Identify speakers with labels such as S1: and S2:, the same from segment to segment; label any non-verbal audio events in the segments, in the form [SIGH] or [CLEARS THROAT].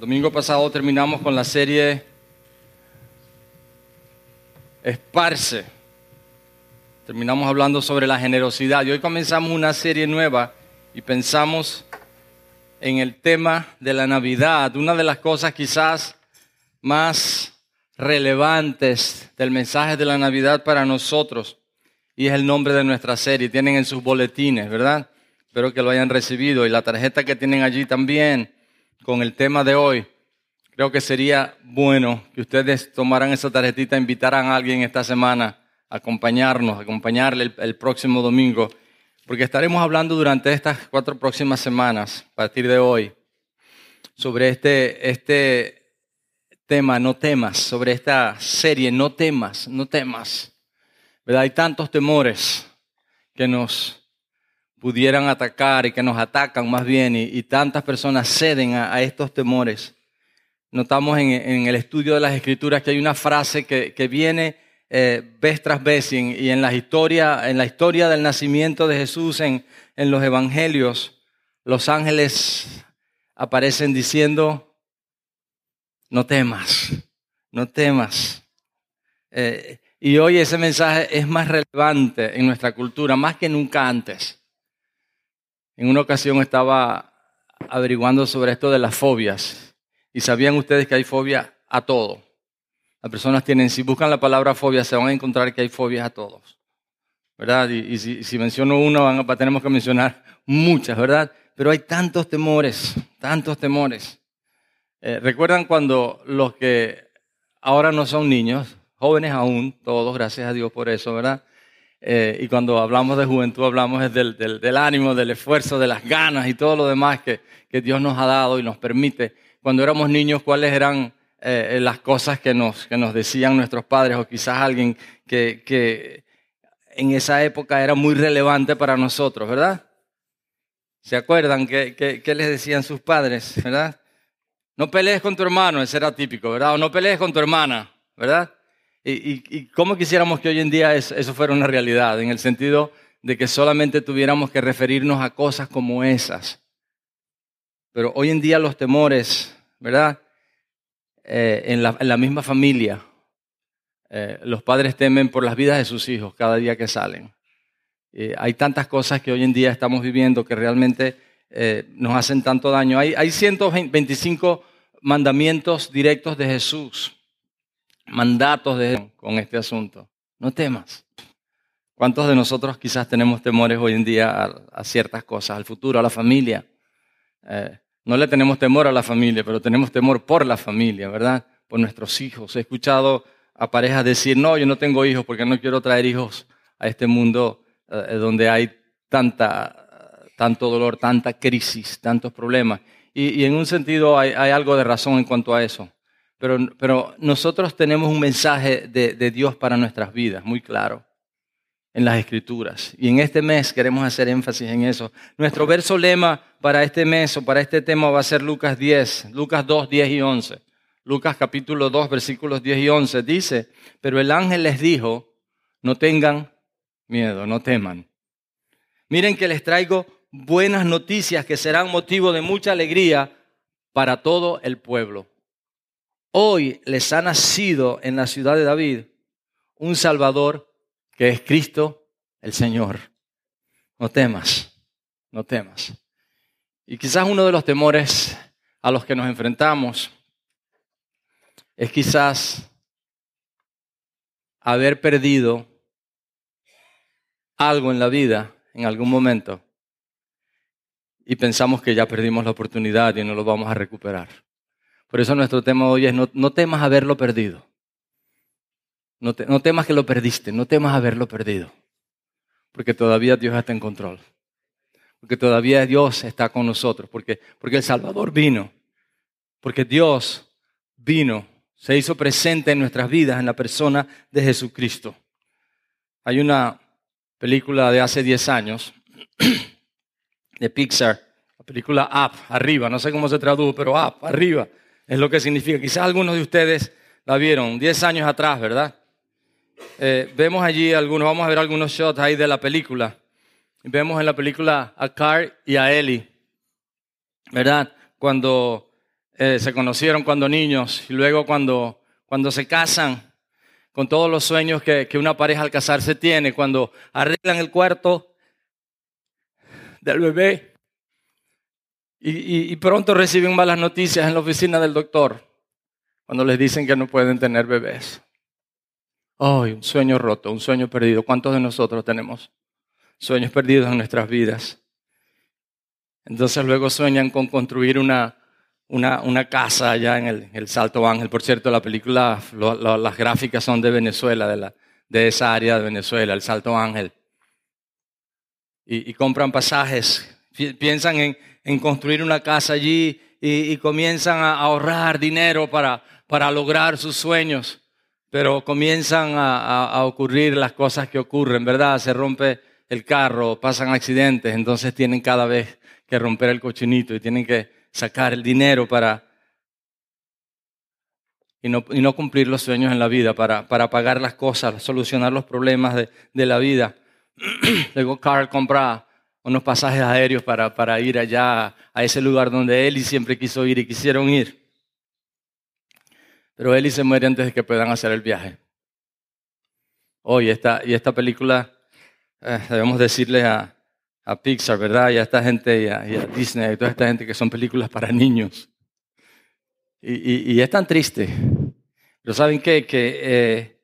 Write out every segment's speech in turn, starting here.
S1: Domingo pasado terminamos con la serie Esparce. Terminamos hablando sobre la generosidad y hoy comenzamos una serie nueva y pensamos en el tema de la Navidad, una de las cosas quizás más relevantes del mensaje de la Navidad para nosotros y es el nombre de nuestra serie. Tienen en sus boletines, ¿verdad? Espero que lo hayan recibido. Y la tarjeta que tienen allí también con el tema de hoy. Creo que sería bueno que ustedes tomaran esa tarjetita, invitaran a alguien esta semana a acompañarnos, a acompañarle el, próximo domingo, porque estaremos hablando durante estas cuatro próximas semanas, a partir de hoy, sobre este, este tema, no temas, sobre esta serie, no temas, no temas. ¿Verdad? Hay tantos temores que nos pudieran atacar y que nos atacan más bien y, tantas personas ceden a, estos temores. Notamos en, el estudio de las escrituras que hay una frase que, viene eh, vez tras vez y, en, la historia, en la historia del nacimiento de Jesús en, en los evangelios, los ángeles aparecen diciendo, no temas, no temas. Eh, y hoy ese mensaje es más relevante en nuestra cultura, más que nunca antes. En una ocasión estaba averiguando sobre esto de las fobias. Y sabían ustedes que hay fobia a todo. Las personas tienen, si buscan la palabra fobia, se van a encontrar que hay fobias a todos. ¿Verdad? Y, si, menciono una, tenemos que mencionar muchas, ¿verdad? Pero hay tantos temores, tantos temores. Eh, ¿Recuerdan cuando los que ahora no son niños, jóvenes aún, todos, gracias a Dios por eso, ¿verdad? Eh, y cuando hablamos de juventud hablamos del, ánimo, del esfuerzo, de las ganas y todo lo demás que, Dios nos ha dado y nos permite. Cuando éramos niños, ¿cuáles eran eh, las cosas que nos, decían nuestros padres o quizás alguien que, que en esa época era muy relevante para nosotros, ¿verdad? ¿Se acuerdan qué, qué les decían sus padres, verdad? No pelees con tu hermano, ese era típico, ¿verdad? O no pelees con tu hermana, ¿verdad? Y, cómo quisiéramos que hoy en día eso fuera una realidad, en el sentido de que solamente tuviéramos que referirnos a cosas como esas. Pero hoy en día los temores, ¿verdad? Eh, en, la, misma familia, eh, los padres temen por las vidas de sus hijos cada día que salen. Eh, hay tantas cosas que hoy en día estamos viviendo que realmente nos hacen tanto daño. Hay, hay 125 mandamientos directos de Jesús mandatos de, con este asunto. No temas. ¿Cuántos de nosotros quizás tenemos temores hoy en día a, ciertas cosas, al futuro, a la familia? Eh, no le tenemos temor a la familia, pero tenemos temor por la familia, ¿verdad? Por nuestros hijos. He escuchado a parejas decir, no, yo no tengo hijos porque no quiero traer hijos a este mundo eh, donde hay tanta, tanto dolor, tanta crisis, tantos problemas. Y, en un sentido hay algo de razón en cuanto a eso. Pero, nosotros tenemos un mensaje de, Dios para nuestras vidas, muy claro, en las Escrituras. Y en este mes queremos hacer énfasis en eso. Nuestro verso lema para este mes o para este tema va a ser Lucas 10, Lucas 2, 10 y 11. Lucas capítulo 2, versículos 10 y 11 dice, pero el ángel les dijo, no tengan miedo, no teman. Miren que les traigo buenas noticias que serán motivo de mucha alegría para todo el pueblo. Hoy les ha nacido en la ciudad de David un Salvador que es Cristo el Señor. No temas, no temas. Y quizás uno de los temores a los que nos enfrentamos es quizás haber perdido algo en la vida en algún momento y pensamos que ya perdimos la oportunidad y no lo vamos a recuperar. Por eso nuestro tema hoy es no, temas haberlo perdido. No, no temas que lo perdiste, no temas haberlo perdido. Porque todavía Dios está en control. porque todavía Dios está con nosotros, porque, porque el Salvador vino, porque Dios vino, se hizo presente en nuestras vidas en la persona de Jesucristo. Hay una película de hace 10 años [CLEARS THROAT] de Pixar, la película Up, arriba, no sé cómo se traduce, pero Up, arriba, es lo que significa. Quizás algunos de ustedes la vieron 10 años atrás, ¿verdad? Eh, vemos allí algunos, vamos a ver algunos shots ahí de la película. Vemos en la película a Carl y a Ellie, ¿verdad? Cuando eh, se conocieron cuando niños y luego cuando, cuando se casan, con todos los sueños que, que una pareja al casarse tiene, cuando arreglan el cuarto del bebé y, pronto reciben malas noticias en la oficina del doctor cuando les dicen que no pueden tener bebés. ¡Ay, un sueño roto, un sueño perdido! ¿Cuántos de nosotros tenemos sueños perdidos en nuestras vidas. Entonces luego sueñan con construir una, una, una casa allá en el, Salto Ángel. Por cierto, la película, las gráficas son de Venezuela, de, la, de esa área de Venezuela, el Salto Ángel. Y, compran pasajes, piensan en, en, construir una casa allí y, comienzan a ahorrar dinero para, para lograr sus sueños. Pero comienzan a, a ocurrir las cosas que ocurren, ¿verdad? Se rompe el carro, pasan accidentes, entonces tienen cada vez que romper el cochinito y tienen que sacar el dinero para... Y no, y no cumplir los sueños en la vida, para, para pagar las cosas, solucionar los problemas de, de la vida. [CLEARS THROAT] Luego Carl compra unos pasajes aéreos para, para ir allá a ese lugar donde y siempre quiso ir y quisieron ir. Pero Eli se muere antes de que puedan hacer el viaje. Hoy esta, y esta película eh, debemos decirle a, Pixar, ¿verdad? Y a esta gente, y a, Disney, y a toda esta gente que son películas para niños. Y, es tan triste. Pero ¿saben qué? Que eh,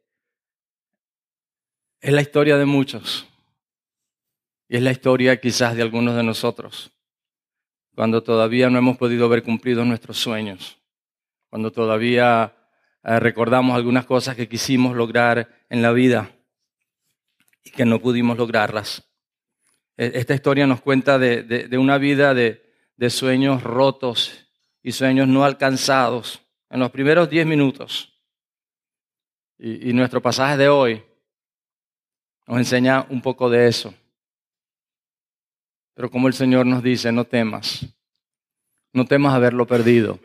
S1: es la historia de muchos. Y es la historia quizás de algunos de nosotros. Cuando todavía no hemos podido ver cumplidos nuestros sueños. Cuando todavía eh, recordamos algunas cosas que quisimos lograr en la vida y que no pudimos lograrlas. E, esta historia nos cuenta de, una vida de, sueños rotos y sueños no alcanzados en los primeros diez minutos. Y, y nuestro pasaje de hoy nos enseña un poco de eso. Pero como el Señor nos dice, no temas, no temas haberlo perdido,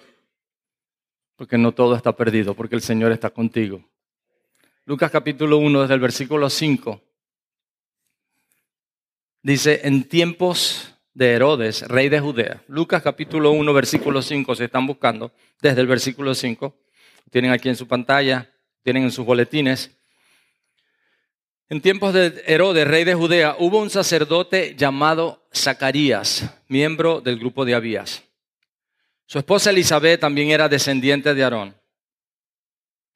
S1: porque no todo está perdido, porque el Señor está contigo. Lucas capítulo 1, desde el versículo 5 Dice, en tiempos de Herodes, rey de Judea. Lucas capítulo 1, versículo 5, se están buscando desde el versículo 5. Tienen aquí en su pantalla, tienen en sus boletines. En tiempos de Herodes, rey de Judea, hubo un sacerdote llamado Zacarías, miembro del grupo de Abías. Su esposa Elizabeth también era descendiente de Aarón.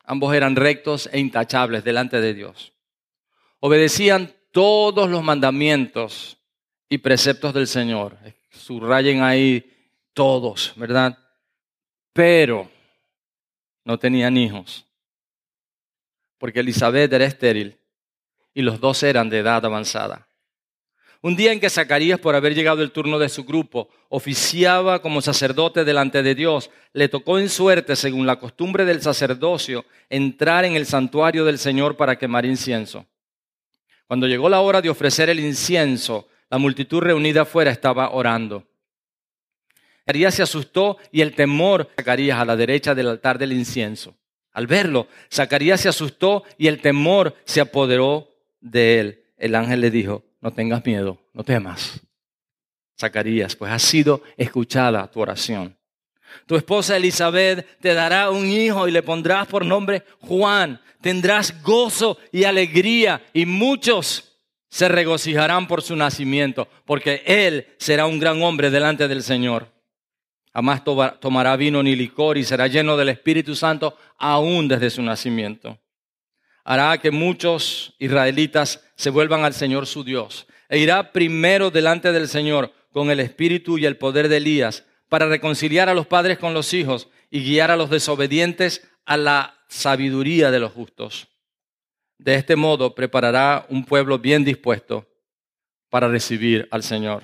S1: Ambos eran rectos e intachables delante de Dios. Obedecían todos los mandamientos y preceptos del Señor. Subrayen ahí todos, ¿verdad? Pero no tenían hijos, porque Elizabeth era estéril y los dos eran de edad avanzada. Un día en que Zacarías, por haber llegado el turno de su grupo, oficiaba como sacerdote delante de Dios, le tocó en suerte, según la costumbre del sacerdocio, entrar en el santuario del Señor para quemar incienso. Cuando llegó la hora de ofrecer el incienso, la multitud reunida afuera estaba orando. Zacarías se asustó y el temor Zacarías a la derecha del altar del incienso. Al verlo, Zacarías se asustó y el temor se apoderó de él. El ángel le dijo, no tengas miedo, no temas. Zacarías, pues ha sido escuchada tu oración. Tu esposa Elizabeth te dará un hijo y le pondrás por nombre Juan. Tendrás gozo y alegría y muchos se regocijarán por su nacimiento, porque él será un gran hombre delante del Señor. Jamás tomará vino ni licor y será lleno del Espíritu Santo aún desde su nacimiento. Hará que muchos israelitas se vuelvan al Señor su Dios e irá primero delante del Señor con el espíritu y el poder de Elías para reconciliar a los padres con los hijos y guiar a los desobedientes a la sabiduría de los justos. De este modo preparará un pueblo bien dispuesto para recibir al Señor.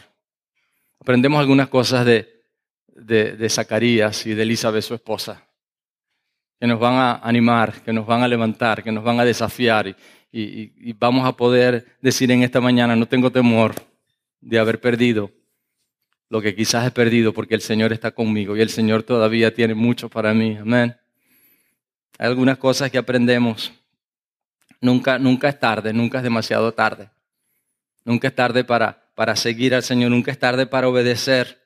S1: aprendemos algunas cosas de, de, Zacarías y de Elizabeth, su esposa, que nos van a animar, que nos van a levantar, que nos van a desafiar y, y vamos a poder decir en esta mañana, no tengo temor de haber perdido lo que quizás he perdido porque el Señor está conmigo y el Señor todavía tiene mucho para mí. Amén. Hay algunas cosas que aprendemos. Nunca, nunca es tarde, nunca es demasiado tarde. Nunca es tarde para, para seguir al Señor, nunca es tarde para obedecer.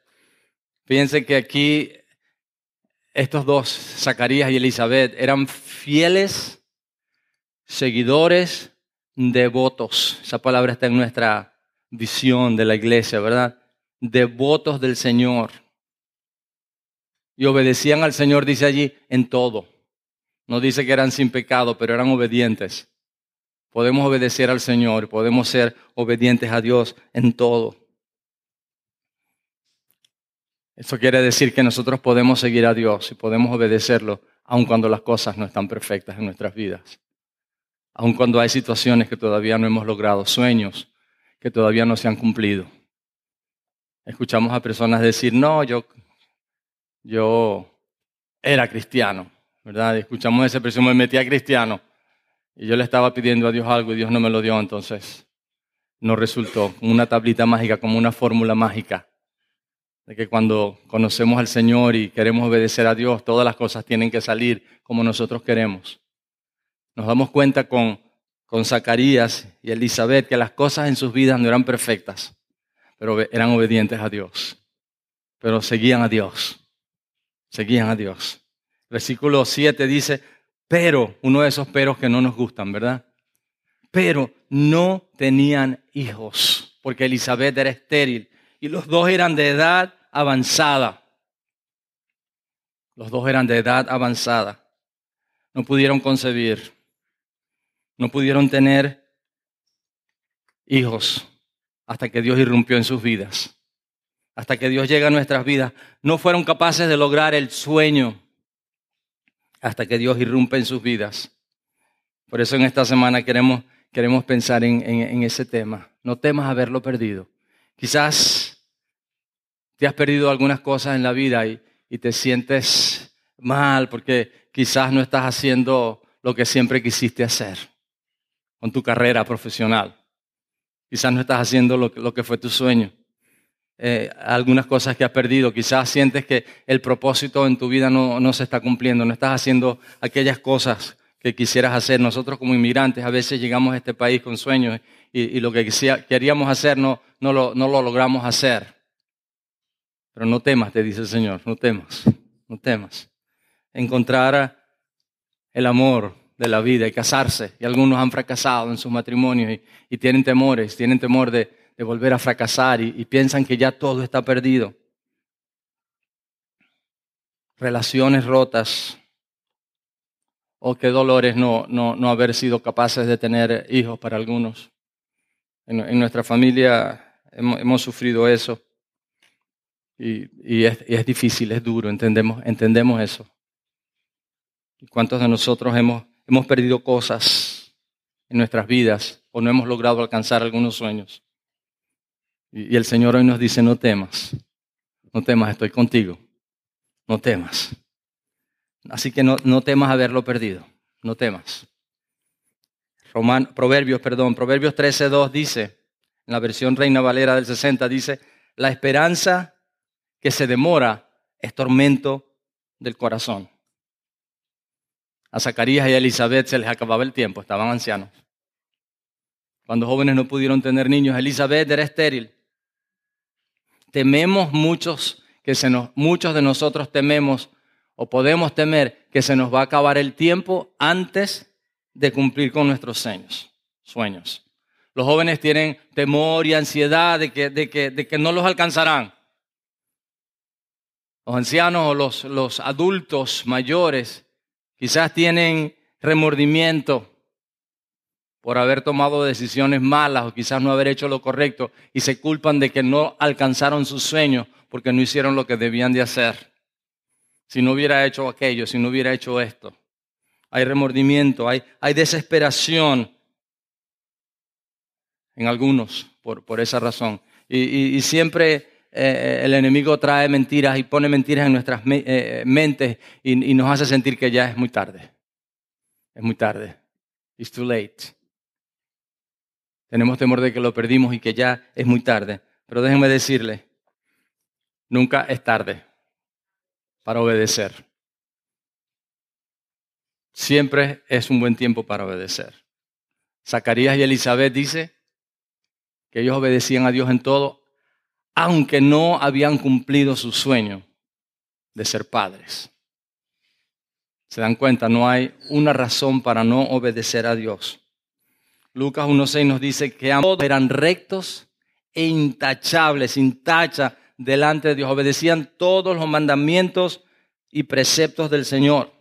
S1: Fíjense que aquí estos dos, Zacarías y Elizabeth, eran fieles seguidores devotos. Esa palabra está en nuestra visión de la iglesia, ¿verdad? Devotos del Señor. Y obedecían al Señor, dice allí, en todo. No dice que eran sin pecado, pero eran obedientes. Podemos obedecer al Señor, podemos ser obedientes a Dios en todo. Eso quiere decir que nosotros podemos seguir a Dios y podemos obedecerlo aun cuando las cosas no están perfectas en nuestras vidas. Aun cuando hay situaciones que todavía no hemos logrado, sueños que todavía no se han cumplido. Escuchamos a personas decir, no, yo, yo era cristiano, ¿verdad? escuchamos esa expresión, me metí a cristiano. Y yo le estaba pidiendo a Dios algo y Dios no me lo dio, entonces no resultó una tablita mágica, como una fórmula mágica. De que cuando conocemos al Señor y queremos obedecer a Dios, todas las cosas tienen que salir como nosotros queremos. Nos damos cuenta con, con Zacarías y Elizabeth que las cosas en sus vidas no eran perfectas, pero eran obedientes a Dios. Pero seguían a Dios. Seguían a Dios. Versículo 7 dice, pero, uno de esos peros que no nos gustan, ¿verdad? Pero no tenían hijos, porque Elizabeth era estéril y los dos eran de edad avanzada. Los dos eran de edad avanzada. No pudieron concebir. No pudieron tener hijos hasta que Dios irrumpió en sus vidas. Hasta que Dios llega a nuestras vidas. No fueron capaces de lograr el sueño hasta que Dios irrumpe en sus vidas. Por eso en esta semana queremos, queremos pensar en, ese tema. No temas haberlo perdido. Quizás te has perdido algunas cosas en la vida y, y te sientes mal porque quizás no estás haciendo lo que siempre quisiste hacer con tu carrera profesional. Quizás no estás haciendo lo, lo que fue tu sueño. Eh, algunas cosas que has perdido. Quizás sientes que el propósito en tu vida no, no, se está cumpliendo, no estás haciendo aquellas cosas que quisieras hacer. Nosotros como inmigrantes a veces llegamos a este país con sueños y, lo que queríamos hacer no, no, lo, no lo logramos hacer. Pero no temas, te dice el Señor, no temas, no temas. Encontrar el amor de la vida y casarse. Y algunos han fracasado en sus matrimonios y tienen temores, tienen temor de, volver a fracasar y, piensan que ya todo está perdido. Relaciones rotas. Oh, qué dolores no, no, no, haber sido capaces de tener hijos para algunos. En, nuestra familia hemos, sufrido eso. Y, es, difícil, es duro, entendemos, entendemos eso. ¿Y cuántos de nosotros hemos, hemos perdido cosas en nuestras vidas o no hemos logrado alcanzar algunos sueños? Y el Señor hoy nos dice, no temas, no temas, estoy contigo, no temas. Así que no, no temas haberlo perdido, no temas. Roman, Proverbios, perdón, Proverbios 13.2 dice, en la versión Reina Valera del 60, dice, la esperanza que se demora es tormento del corazón. A Zacarías y a Elizabeth se les acababa el tiempo, estaban ancianos. Cuando jóvenes no pudieron tener niños, Elizabeth era estéril tememos muchos, que se nos, muchos de nosotros tememos o podemos temer que se nos va a acabar el tiempo antes de cumplir con nuestros sueños. sueños. Los jóvenes tienen temor y ansiedad de que, de que, de que no los alcanzarán. Los ancianos o los, los adultos mayores quizás tienen remordimiento por haber tomado decisiones malas o quizás no haber hecho lo correcto y se culpan de que no alcanzaron sus sueños porque no hicieron lo que debían de hacer. Si no hubiera hecho aquello, si no hubiera hecho esto. Hay remordimiento, hay, hay desesperación en algunos por, por esa razón. Y, y, siempre eh, el enemigo trae mentiras y pone mentiras en nuestras eh, mentes y, y nos hace sentir que ya es muy tarde. Es muy tarde. It's too late. Tenemos temor de que lo perdimos y que ya es muy tarde. Pero déjenme decirle, nunca es tarde para obedecer. Siempre es un buen tiempo para obedecer. Zacarías y Elizabeth dice que ellos obedecían a Dios en todo, aunque no habían cumplido su sueño de ser padres. Se dan cuenta, no hay una razón para no obedecer a Dios. Lucas 1.6 nos dice que ambos eran rectos e intachables, sin tacha delante de Dios. Obedecían todos los mandamientos y preceptos del Señor.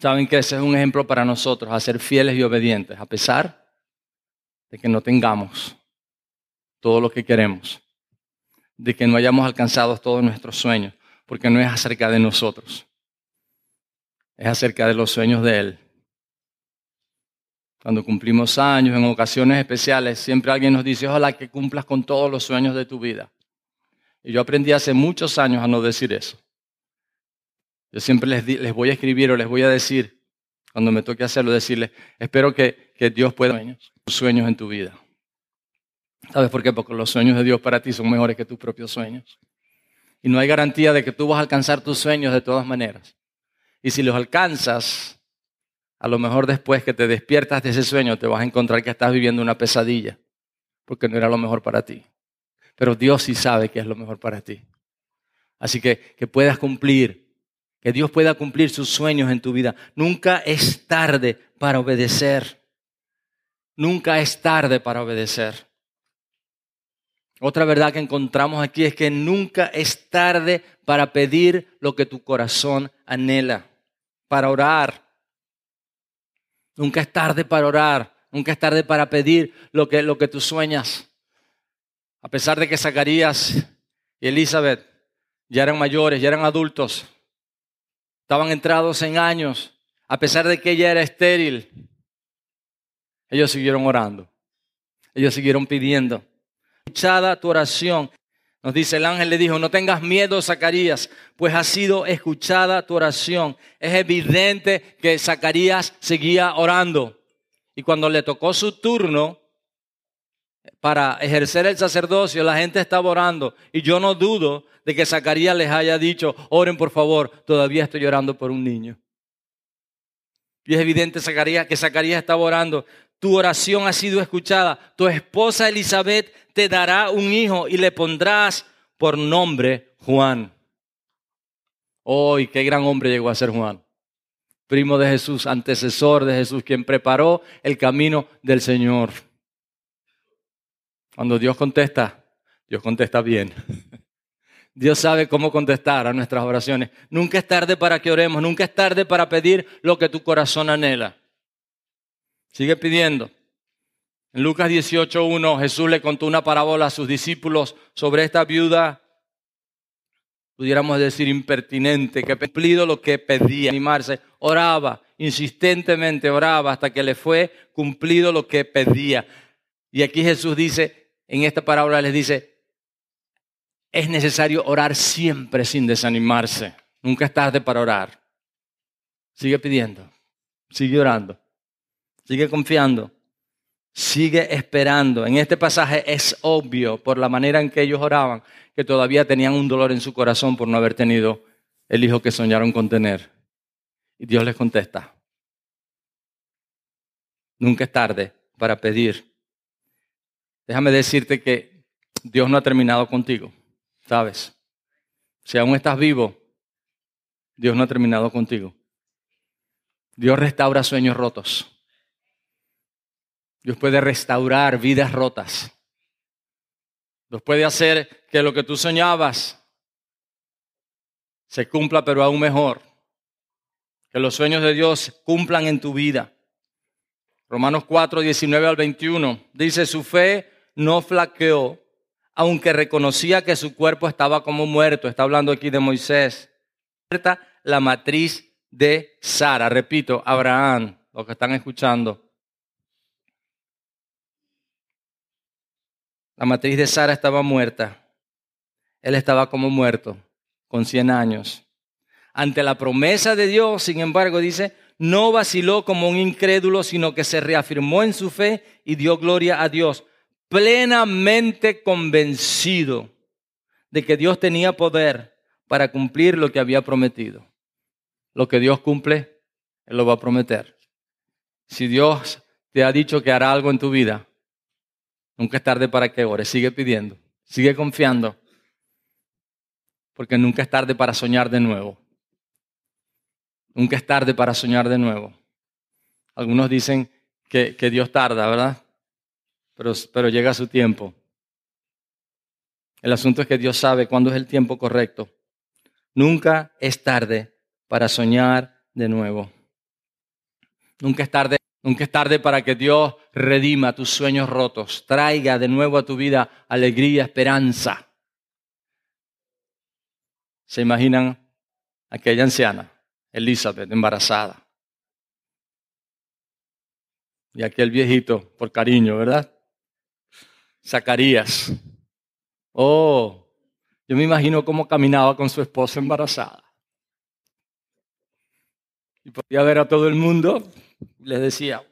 S1: Saben que ese es un ejemplo para nosotros, a ser fieles y obedientes, a pesar de que no tengamos todo lo que queremos, de que no hayamos alcanzado todos nuestros sueños, porque no es acerca de nosotros, es acerca de los sueños de Él. Cuando cumplimos años, en ocasiones especiales, siempre alguien nos dice, ojalá que cumplas con todos los sueños de tu vida. Y yo aprendí hace muchos años a no decir eso. Yo siempre les, les voy a escribir o les voy a decir, cuando me toque hacerlo, decirles, espero que, que Dios pueda tus sueños en tu vida. ¿Sabes por qué? Porque los sueños de Dios para ti son mejores que tus propios sueños. Y no hay garantía de que tú vas a alcanzar tus sueños de todas maneras. Y si los alcanzas, a lo mejor después que te despiertas de ese sueño te vas a encontrar que estás viviendo una pesadilla, porque no era lo mejor para ti. Pero Dios sí sabe que es lo mejor para ti. Así que que puedas cumplir, que Dios pueda cumplir sus sueños en tu vida. Nunca es tarde para obedecer. Nunca es tarde para obedecer. Otra verdad que encontramos aquí es que nunca es tarde para pedir lo que tu corazón anhela para orar. Nunca es tarde para orar. Nunca es tarde para pedir lo que, lo que tú sueñas. A pesar de que Zacarías y Elizabeth ya eran mayores, ya eran adultos, estaban entrados en años, a pesar de que ella era estéril, ellos siguieron orando. Ellos siguieron pidiendo. Escuchada tu oración. Nos dice el ángel le dijo, no tengas miedo, Zacarías, pues ha sido escuchada tu oración. Es evidente que Zacarías seguía orando. Y cuando le tocó su turno para ejercer el sacerdocio, la gente estaba orando. Y yo no dudo de que Zacarías les haya dicho, oren por favor, todavía estoy orando por un niño. Y es evidente Zacarías, que Zacarías estaba orando. Tu oración ha sido escuchada. Tu esposa Elizabeth te dará un hijo y le pondrás por nombre Juan. Oh, qué gran hombre llegó a ser Juan. Primo de Jesús, antecesor de Jesús, quien preparó el camino del Señor. Cuando Dios contesta, Dios contesta bien. [LAUGHS] Dios sabe cómo contestar a nuestras oraciones. Nunca es tarde para que oremos, nunca es tarde para pedir lo que tu corazón anhela. Sigue pidiendo. En Lucas 18.1 Jesús le contó una parábola a sus discípulos sobre esta viuda, pudiéramos decir impertinente, que cumplido lo que pedía, animarse, oraba, insistentemente oraba hasta que le fue cumplido lo que pedía. Y aquí Jesús dice, en esta parábola les dice, es necesario orar siempre sin desanimarse. Nunca es tarde para orar. Sigue pidiendo, sigue orando, sigue confiando. Sigue esperando. En este pasaje es obvio por la manera en que ellos oraban que todavía tenían un dolor en su corazón por no haber tenido el hijo que soñaron con tener. Y Dios les contesta. Nunca es tarde para pedir. Déjame decirte que Dios no ha terminado contigo, ¿sabes? Si aún estás vivo, Dios no ha terminado contigo. Dios restaura sueños rotos. Dios puede restaurar vidas rotas. Dios puede hacer que lo que tú soñabas se cumpla, pero aún mejor. Que los sueños de Dios cumplan en tu vida. Romanos 4, 19 al 21 dice, su fe no flaqueó, aunque reconocía que su cuerpo estaba como muerto. Está hablando aquí de Moisés. La matriz de Sara, repito, Abraham, los que están escuchando. La matriz de Sara estaba muerta. él estaba como muerto, con 100 años. Ante la promesa de Dios, sin embargo, dice, no vaciló como un incrédulo, sino que se reafirmó en su fe y dio gloria a Dios, plenamente convencido de que Dios tenía poder para cumplir lo que había prometido. Lo que Dios cumple, Él lo va a prometer. Si Dios te ha dicho que hará algo en tu vida, nunca es tarde para que ores. Sigue pidiendo, sigue confiando, porque nunca es tarde para soñar de nuevo. Nunca es tarde para soñar de nuevo. Algunos dicen que, Dios tarda, ¿verdad? Pero, pero llega su tiempo. El asunto es que Dios sabe cuándo es el tiempo correcto. Nunca es tarde para soñar de nuevo. Nunca es tarde Nunca es tarde para que Dios redima tus sueños rotos, traiga de nuevo a tu vida alegría, esperanza. ¿Se imaginan aquella anciana, Elizabeth, embarazada? Y aquel viejito, por cariño, ¿verdad? Zacarías. Oh, yo me imagino cómo caminaba con su esposa embarazada. Y podía ver a todo el mundo les decía,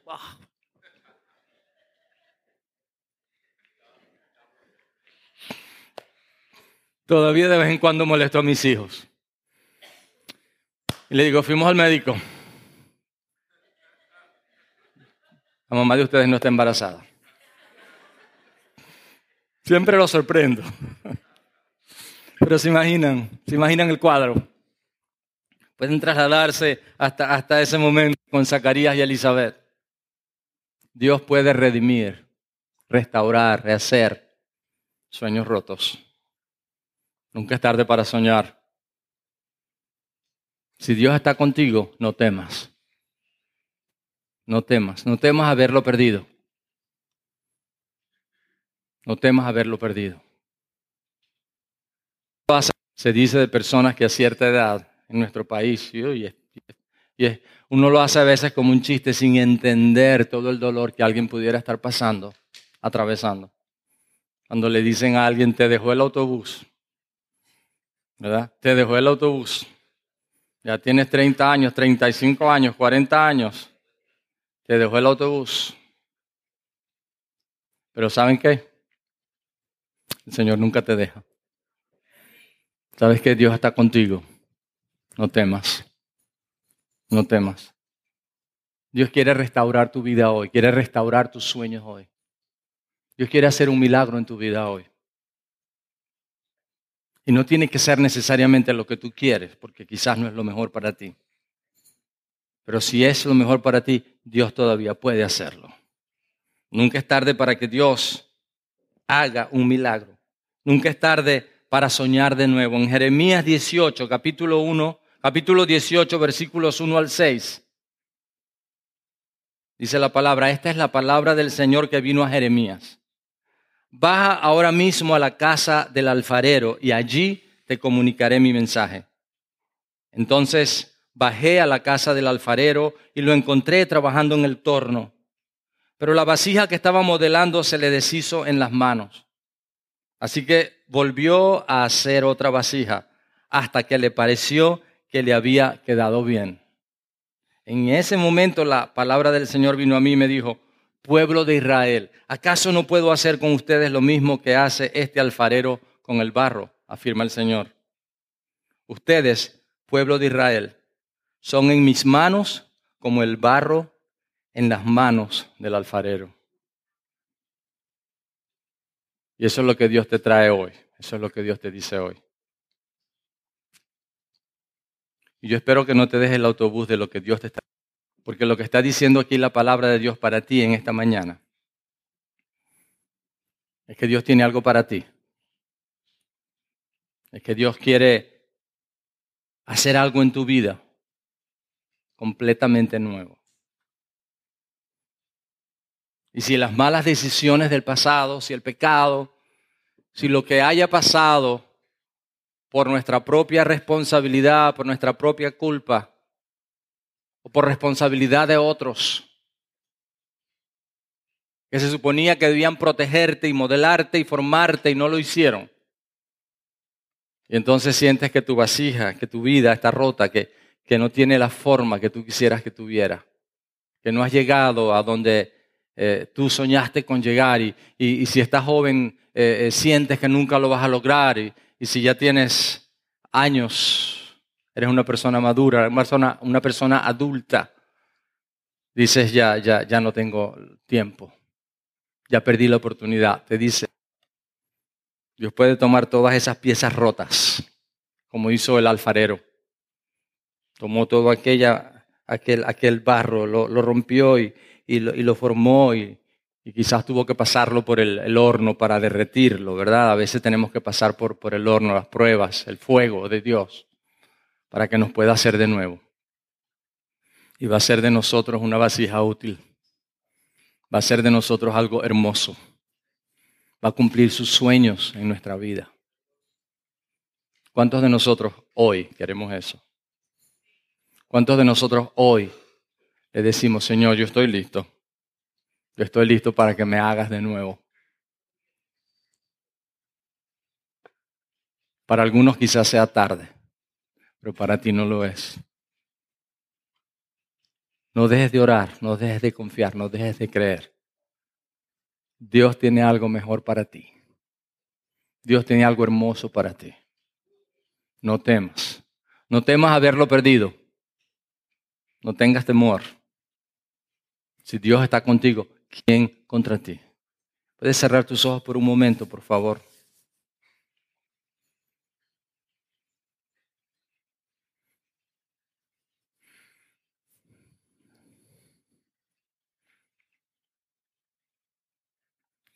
S1: Todavía de vez en cuando molesto a mis hijos. Y le digo, fuimos al médico. La mamá de ustedes no está embarazada. Siempre lo sorprendo. [LAUGHS] Pero se imaginan, se imaginan el cuadro. Pueden trasladarse hasta, hasta ese momento con Zacarías y Elizabeth. Dios puede redimir, restaurar, rehacer sueños rotos. Nunca es tarde para soñar. Si Dios está contigo, no temas. No temas, no temas haberlo perdido. No temas haberlo perdido. Se dice de personas que a cierta edad en nuestro país. Y, uno lo hace a veces como un chiste sin entender todo el dolor que alguien pudiera estar pasando, atravesando. Cuando le dicen a alguien, te dejó el autobús, ¿verdad? Te dejó el autobús. Ya tienes 30 años, 35 años, 40 años. Te dejó el autobús. Pero ¿saben qué? El Señor nunca te deja. Sabes que Dios está contigo. No temas. No temas. Dios quiere restaurar tu vida hoy, quiere restaurar tus sueños hoy. Dios quiere hacer un milagro en tu vida hoy. Y no tiene que ser necesariamente lo que tú quieres, porque quizás no es lo mejor para ti. Pero si es lo mejor para ti, Dios todavía puede hacerlo. Nunca es tarde para que Dios haga un milagro. Nunca es tarde para soñar de nuevo. En Jeremías 18, capítulo 1, capítulo 18, versículos 1 al 6. Dice la palabra, esta es la palabra del Señor que vino a Jeremías. Baja ahora mismo a la casa del alfarero y allí te comunicaré mi mensaje. Entonces bajé a la casa del alfarero y lo encontré trabajando en el torno. Pero la vasija que estaba modelando se le deshizo en las manos. Así que volvió a hacer otra vasija hasta que le pareció que le había quedado bien. En ese momento la palabra del Señor vino a mí y me dijo, pueblo de Israel, ¿acaso no puedo hacer con ustedes lo mismo que hace este alfarero con el barro? afirma el Señor. Ustedes, pueblo de Israel, son en mis manos como el barro en las manos del alfarero. Y eso es lo que Dios te trae hoy, eso es lo que Dios te dice hoy. Y yo espero que no te dejes el autobús de lo que Dios te está porque lo que está diciendo aquí la palabra de Dios para ti en esta mañana es que Dios tiene algo para ti. Es que Dios quiere hacer algo en tu vida completamente nuevo. Y si las malas decisiones del pasado, si el pecado, si lo que haya pasado por nuestra propia responsabilidad, por nuestra propia culpa o por responsabilidad de otros, que se suponía que debían protegerte y modelarte y formarte y no lo hicieron. Y entonces sientes que tu vasija, que tu vida está rota, que, que no tiene la forma que tú quisieras que tuviera, que no has llegado a donde eh, tú soñaste con llegar y, y, si estás joven eh, eh, sientes que nunca lo vas a lograr y, si ya tienes años, eres una persona madura, una persona, adulta, dices ya, ya, ya no tengo tiempo, ya perdí la oportunidad. Te dice, Dios puede tomar todas esas piezas rotas, como hizo el alfarero. Tomó todo aquella, aquel, aquel barro, lo, lo rompió y, y, lo, y lo, formó y, y, quizás tuvo que pasarlo por el, horno para derretirlo, ¿verdad? A veces tenemos que pasar por, por el horno, las pruebas, el fuego de Dios, para que nos pueda hacer de nuevo. Y va a ser de nosotros una vasija útil. Va a ser de nosotros algo hermoso va a cumplir sus sueños en nuestra vida. ¿Cuántos de nosotros hoy queremos eso? ¿Cuántos de nosotros hoy le decimos, Señor, yo estoy listo? Yo estoy listo para que me hagas de nuevo. Para algunos quizás sea tarde, pero para ti no lo es. No dejes de orar, no dejes de confiar, no dejes de creer. Dios tiene algo mejor para ti. Dios tiene algo hermoso para ti. No temas. No temas haberlo perdido. No tengas temor. Si Dios está contigo, ¿quién contra ti? Puedes cerrar tus ojos por un momento, por favor.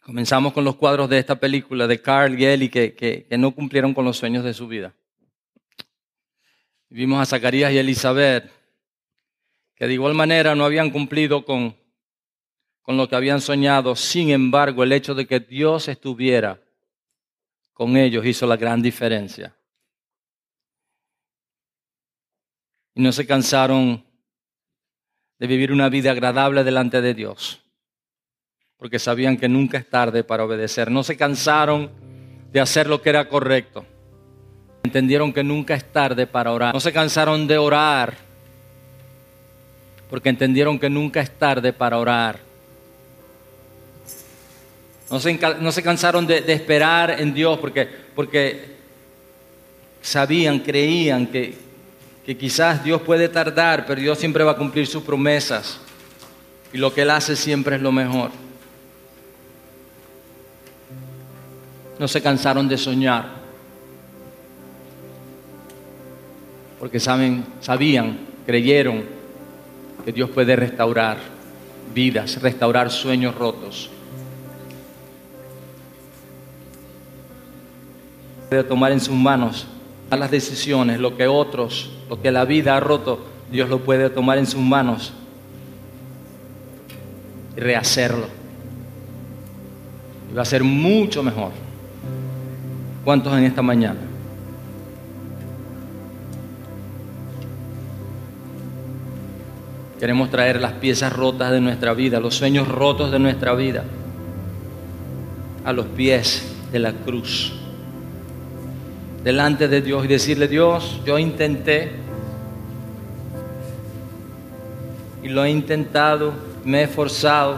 S1: Comenzamos con los cuadros de esta película de Carl y Ellie que, que, no cumplieron con los sueños de su vida. Vimos a Zacarías y Elizabeth que de igual manera no habían cumplido con, con lo que habían soñado. Sin embargo, el hecho de que Dios estuviera con ellos hizo la gran diferencia. Y no se cansaron de vivir una vida agradable delante de Dios porque sabían que nunca es tarde para obedecer. No se cansaron de hacer lo que era correcto. Entendieron que nunca es tarde para orar. No se cansaron de orar, porque entendieron que nunca es tarde para orar. No se, no se cansaron de, esperar en Dios, porque, porque sabían, creían que, que quizás Dios puede tardar, pero Dios siempre va a cumplir sus promesas. Y lo que Él hace siempre es lo mejor. no se cansaron de soñar. Porque saben, sabían, creyeron que Dios puede restaurar vidas, restaurar sueños rotos. Puede tomar en sus manos las decisiones, lo que otros, lo que la vida ha roto, Dios lo puede tomar en sus manos y rehacerlo. Y va a ser mucho mejor. ¿Cuántos en esta mañana? Queremos traer las piezas rotas de nuestra vida, los sueños rotos de nuestra vida, a los pies de la cruz, delante de Dios y decirle, Dios, yo intenté y lo he intentado, me he esforzado,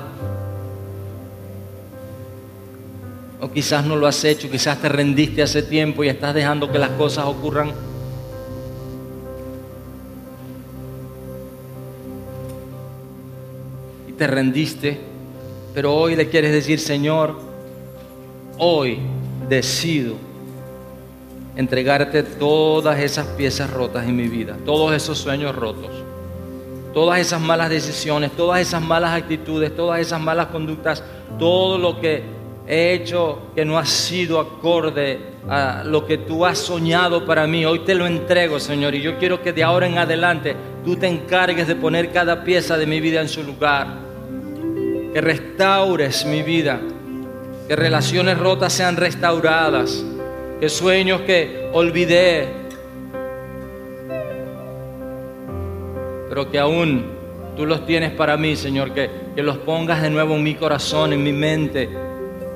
S1: O quizás no lo has hecho, quizás te rendiste hace tiempo y estás dejando que las cosas ocurran. Y te rendiste, pero hoy le quieres decir, Señor, hoy decido entregarte todas esas piezas rotas en mi vida, todos esos sueños rotos, todas esas malas decisiones, todas esas malas actitudes, todas esas malas conductas, todo lo que he hecho que no ha sido acorde a lo que tú has soñado para mí. Hoy te lo entrego, Señor, y yo quiero que de ahora en adelante tú te encargues de poner cada pieza de mi vida en su lugar. Que restaures mi vida, que relaciones rotas sean restauradas, que sueños que olvidé, pero que aún tú los tienes para mí, Señor, que, que los pongas de nuevo en mi corazón, en mi mente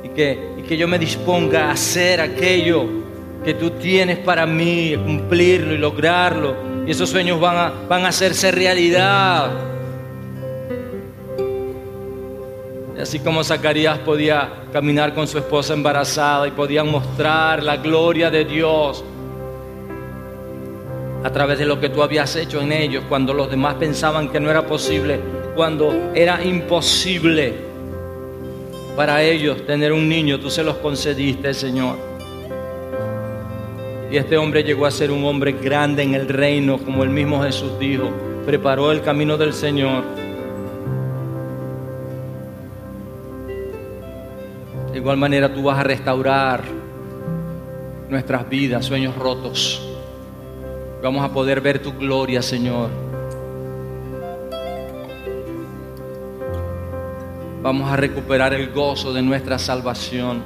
S1: y que yo me disponga a hacer aquello que tú tienes para mí, cumplirlo y lograrlo. Y esos sueños van a, van a hacerse realidad. Así como Zacarías podía caminar con su esposa embarazada y podían mostrar la gloria de Dios a través de lo que tú habías hecho en ellos, cuando los demás pensaban que no era posible, cuando era imposible para ellos tener un niño, tú se los concediste, Señor. Y este hombre llegó a ser un hombre grande en el reino, como el mismo Jesús dijo, preparó el camino del Señor. Igual manera tú vas a restaurar nuestras vidas, sueños rotos. Vamos a poder ver tu gloria, Señor. Vamos a recuperar el gozo de nuestra salvación.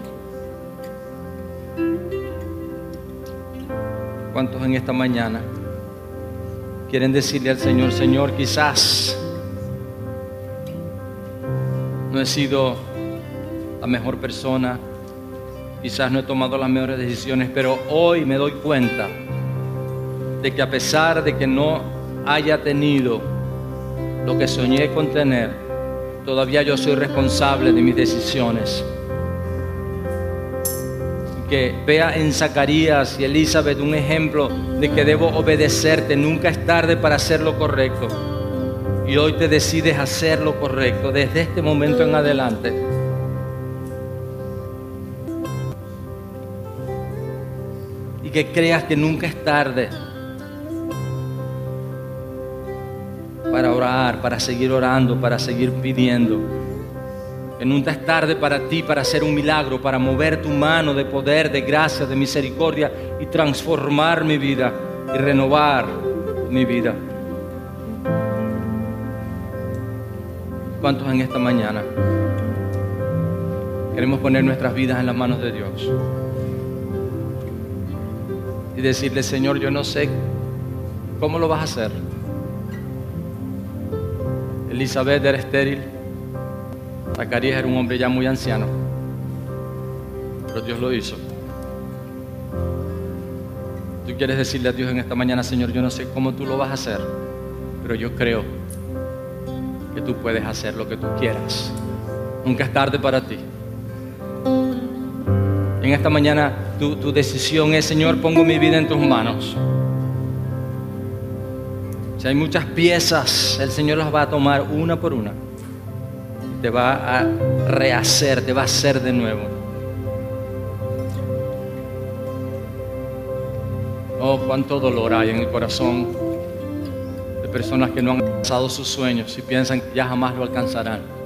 S1: ¿Cuántos en esta mañana quieren decirle al Señor, Señor, quizás no he sido la mejor persona, quizás no he tomado las mejores decisiones, pero hoy me doy cuenta de que a pesar de que no haya tenido lo que soñé con tener, todavía yo soy responsable de mis decisiones que vea en Zacarías y Elizabeth un ejemplo de que debo obedecerte. Nunca es tarde para hacer lo correcto. Y hoy te decides hacer lo correcto desde este momento en adelante. Que creas que nunca es tarde para orar, para seguir orando, para seguir pidiendo que nunca es tarde para ti para hacer un milagro, para mover tu mano de poder, de gracia, de misericordia y transformar mi vida y renovar mi vida. ¿Cuántos en esta mañana queremos poner nuestras vidas en las manos de Dios? Y decirle, Señor, yo no sé cómo lo vas a hacer. Elizabeth era estéril Zacarías era un hombre ya muy anciano, pero Dios lo hizo. Tú quieres decirle a Dios en esta mañana, Señor, yo no sé cómo tú lo vas a hacer, pero yo creo que tú puedes hacer lo que tú quieras. Nunca es tarde para ti. En esta mañana tu, tu decisión es, Señor, pongo mi vida en tus manos. Si hay muchas piezas, el Señor las va a tomar una por una te va a rehacer, te va a hacer de nuevo. Oh, cuánto dolor hay en el corazón de personas que no han alcanzado sus sueños y piensan que ya jamás lo alcanzarán.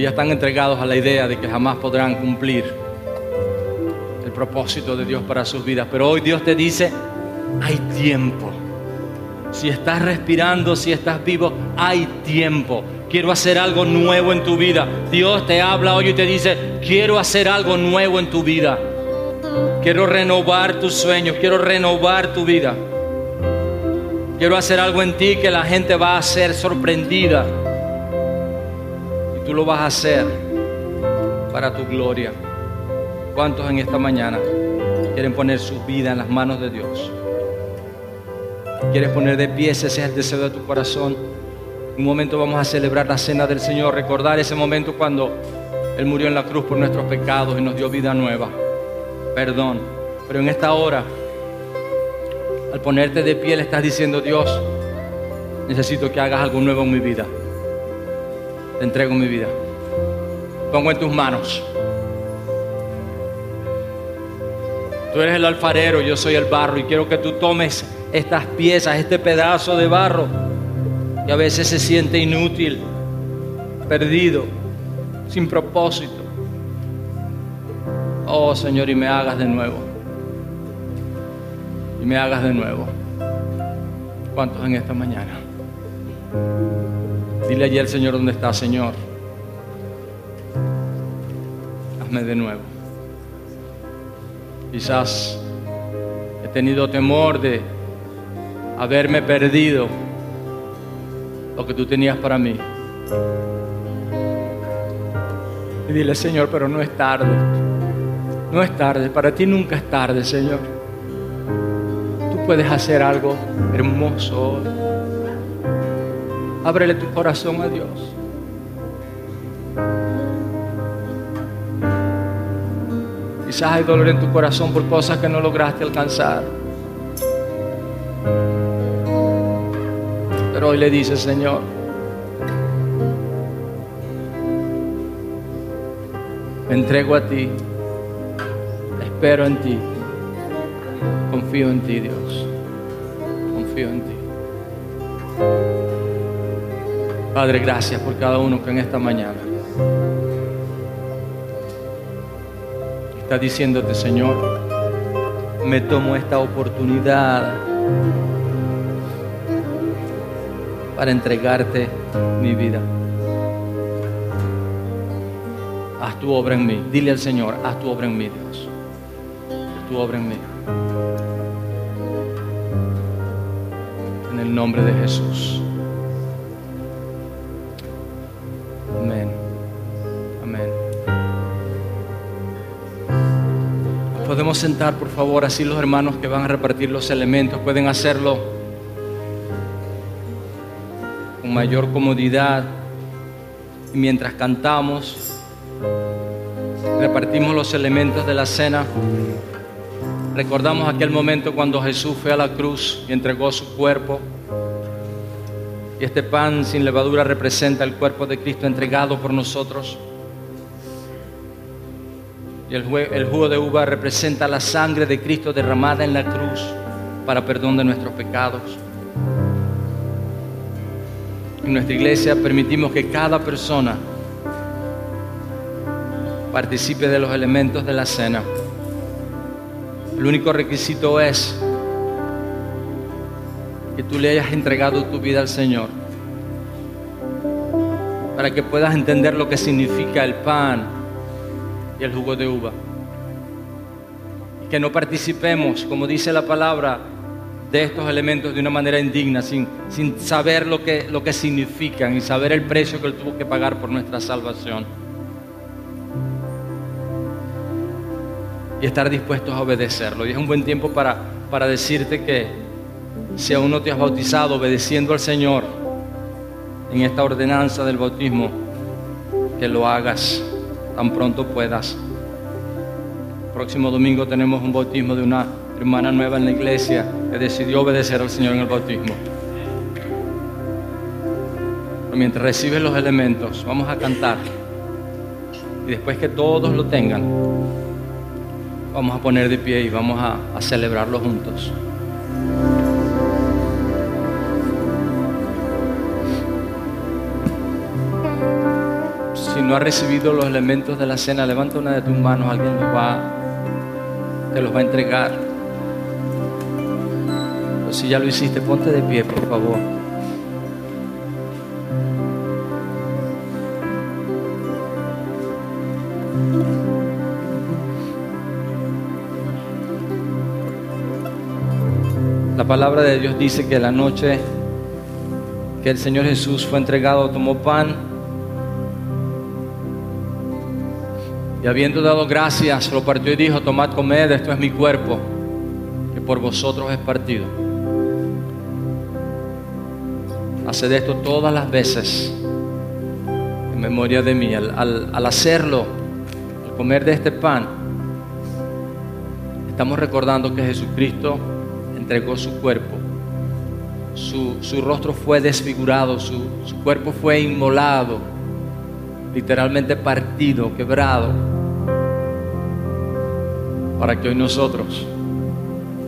S1: Ya están entregados a la idea de que jamás podrán cumplir el propósito de Dios para sus vidas. Pero hoy Dios te dice, hay tiempo si estás respirando, si estás vivo, hay tiempo. Quiero hacer algo nuevo en tu vida. Dios te habla hoy y te dice, quiero hacer algo nuevo en tu vida. Quiero renovar tus sueños, quiero renovar tu vida. Quiero hacer algo en ti que la gente va a ser sorprendida. Tú lo vas a hacer para tu gloria. ¿Cuántos en esta mañana quieren poner su vida en las manos de Dios? quieres poner de pie, ese es el deseo de tu corazón. Un momento vamos a celebrar la cena del Señor, recordar ese momento cuando Él murió en la cruz por nuestros pecados y nos dio vida nueva. Perdón. Pero en esta hora, al ponerte de pie, le estás diciendo, Dios, necesito que hagas algo nuevo en mi vida. Te entrego mi vida. Pongo en tus manos. Tú eres el alfarero, yo soy el barro y quiero que tú tomes estas piezas, este pedazo de barro que a veces se siente inútil, perdido, sin propósito. Oh Señor, y me hagas de nuevo. Y me hagas de nuevo. ¿Cuántos en esta mañana? Dile allí al Señor dónde está, Señor. Hazme de nuevo. Quizás he tenido temor de haberme perdido lo que tú tenías para mí. Y dile, Señor, pero no es tarde. No es tarde, para ti nunca es tarde, Señor. Tú puedes hacer algo hermoso hoy. Ábrele tu corazón a Dios. Quizás hay dolor en tu corazón por cosas que no lograste alcanzar. Pero hoy le dice, Señor, me entrego a ti, espero en ti, confío en ti, Dios, confío en ti. Padre, gracias por cada uno que en esta mañana está diciéndote, Señor, me tomo esta oportunidad para entregarte mi vida. Haz tu obra en mí. Dile al Señor, haz tu obra en mí, Dios. Haz tu obra en mí. En el nombre de Jesús. Podemos sentar, por favor, así los hermanos que van a repartir los elementos pueden hacerlo con mayor comodidad. Y mientras cantamos, repartimos los elementos de la cena. Recordamos aquel momento cuando Jesús fue a la cruz y entregó su cuerpo. Y este pan sin levadura representa el cuerpo de Cristo entregado por nosotros. Y el, el jugo de uva representa la sangre de Cristo derramada en la cruz para perdón de nuestros pecados. En nuestra iglesia permitimos que cada persona participe de los elementos de la cena. El único requisito es que tú le hayas entregado tu vida al Señor para que puedas entender lo que significa el pan y el jugo de uva. Que no participemos, como dice la palabra, de estos elementos de una manera indigna, sin, sin saber lo que, lo que significan y saber el precio que Él tuvo que pagar por nuestra salvación. y estar dispuestos a obedecerlo. Y es un buen tiempo para, para decirte que si aún no te has bautizado obedeciendo al Señor en esta ordenanza del bautismo, que lo hagas tan pronto puedas. Próximo domingo tenemos un bautismo de una hermana nueva en la iglesia que decidió obedecer al Señor en el bautismo. Mientras recibes los elementos, vamos a cantar. Y después que todos lo tengan, vamos a poner de pie y vamos a celebrarlo juntos. No has recibido los elementos de la cena, levanta una de tus manos, alguien los va, te los va a entregar. Pero si ya lo hiciste, ponte de pie, por favor. La palabra de Dios dice que la noche que el Señor Jesús fue entregado, tomó pan y habiendo dado gracias, lo partió y dijo, tomad, comed, esto es mi cuerpo, que por vosotros es partido. Haced esto todas las veces en memoria de mí. Al, hacerlo, al comer de este pan, estamos recordando que Jesucristo entregó su cuerpo. Su, su rostro fue desfigurado, su, su cuerpo fue inmolado, literalmente partido, quebrado, para que hoy nosotros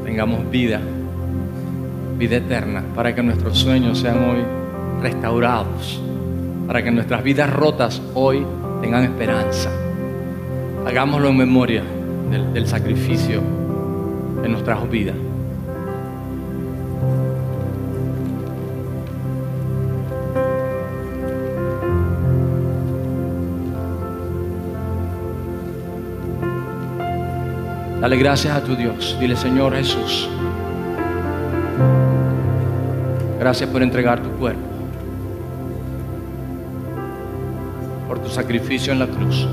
S1: tengamos vida, vida eterna, para que nuestros sueños sean hoy restaurados, para que nuestras vidas rotas hoy tengan esperanza. Hagámoslo en memoria del, sacrificio que nos trajo Dale gracias a tu Dios. Dile, Señor Jesús, gracias por entregar tu cuerpo, por tu sacrificio en la cruz.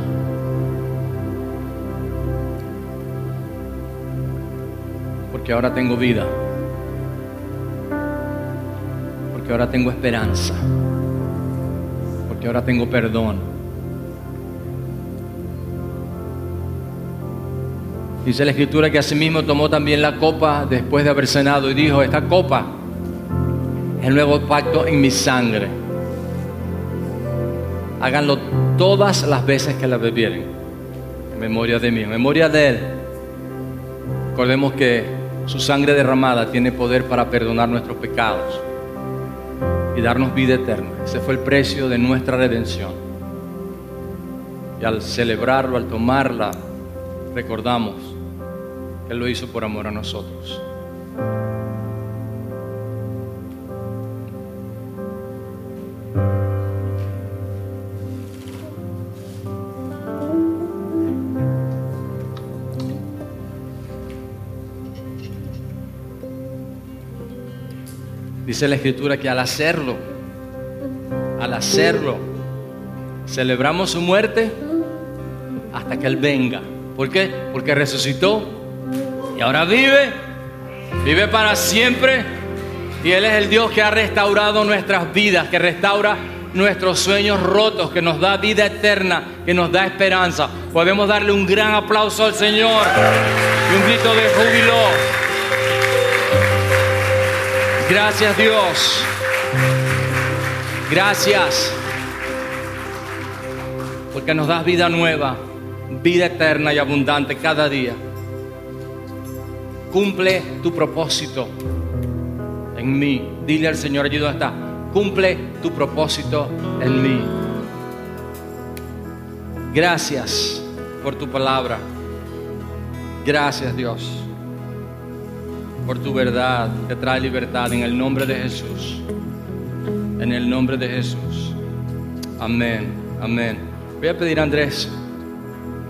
S1: Porque ahora tengo vida. Porque ahora tengo esperanza. Porque ahora tengo perdón. Dice la escritura que asimismo tomó también la copa después de haber cenado y dijo, esta copa es el nuevo pacto en mi sangre. Háganlo todas las veces que la bebieren. En memoria de mí, en memoria de Él. Recordemos que su sangre derramada tiene poder para perdonar nuestros pecados y darnos vida eterna. Ese fue el precio de nuestra redención. Y al celebrarlo, al tomarla, recordamos Él lo hizo por amor a nosotros. Dice la escritura que al hacerlo, al hacerlo, celebramos su muerte hasta que Él venga. ¿Por qué? Porque resucitó y ahora vive, vive para siempre. Y Él es el Dios que ha restaurado nuestras vidas, que restaura nuestros sueños rotos, que nos da vida eterna, que nos da esperanza. Podemos darle un gran aplauso al Señor y un grito de júbilo. Gracias Dios. Gracias. Porque nos das vida nueva, vida eterna y abundante cada día. Cumple tu propósito en mí. Dile al Señor donde está. Cumple tu propósito en mí. Gracias por tu palabra. Gracias Dios por tu verdad que trae libertad en el nombre de Jesús. En el nombre de Jesús. Amén, amén. Voy a pedir a Andrés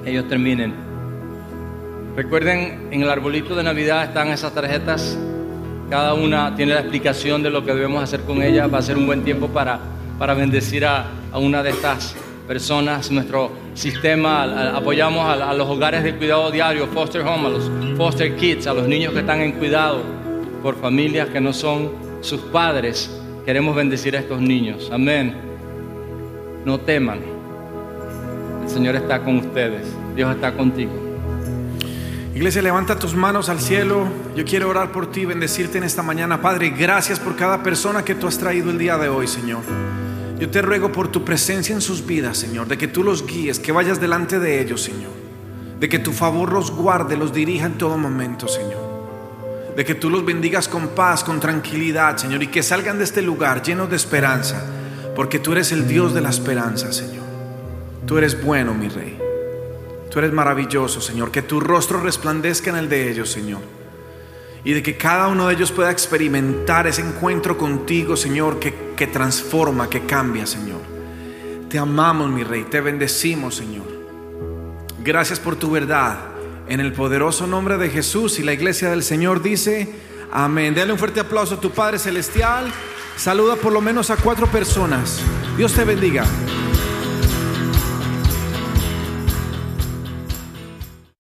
S1: que ellos terminen. Recuerden, en el arbolito de Navidad están esas tarjetas. Cada una tiene la explicación de lo que debemos hacer con ellas. Va a ser un buen tiempo para, para bendecir a, a una de estas personas. Nuestro sistema, apoyamos a, los hogares de cuidado diario, foster home, a los foster kids, a los niños que están en cuidado por familias que no son sus padres. Queremos bendecir a estos niños. Amén. No teman. El Señor está con ustedes. Dios está contigo.
S2: Iglesia, levanta tus manos al cielo. Yo quiero orar por ti, bendecirte en esta mañana. Padre, gracias por cada persona que tú has traído el día de hoy, Señor. Yo te ruego por tu presencia en sus vidas, Señor, de que tú los guíes, que vayas delante de ellos, Señor. De que tu favor los guarde, los dirija en todo momento, Señor. De que tú los bendigas con paz, con tranquilidad, Señor, y que salgan de este lugar llenos de esperanza, porque tú eres el Dios de la esperanza, Señor. Tú eres bueno, mi Rey. Tú eres maravilloso, Señor. Que tu rostro resplandezca en el de ellos, Señor y de que cada uno de ellos pueda experimentar ese encuentro contigo, Señor, que, que transforma, que cambia, Señor. Te amamos, mi Rey, te bendecimos, Señor. Gracias por tu verdad. En el poderoso nombre de Jesús y la iglesia del Señor dice, amén. Dale un fuerte aplauso a tu Padre Celestial. Saluda por lo menos a cuatro personas. Dios te bendiga.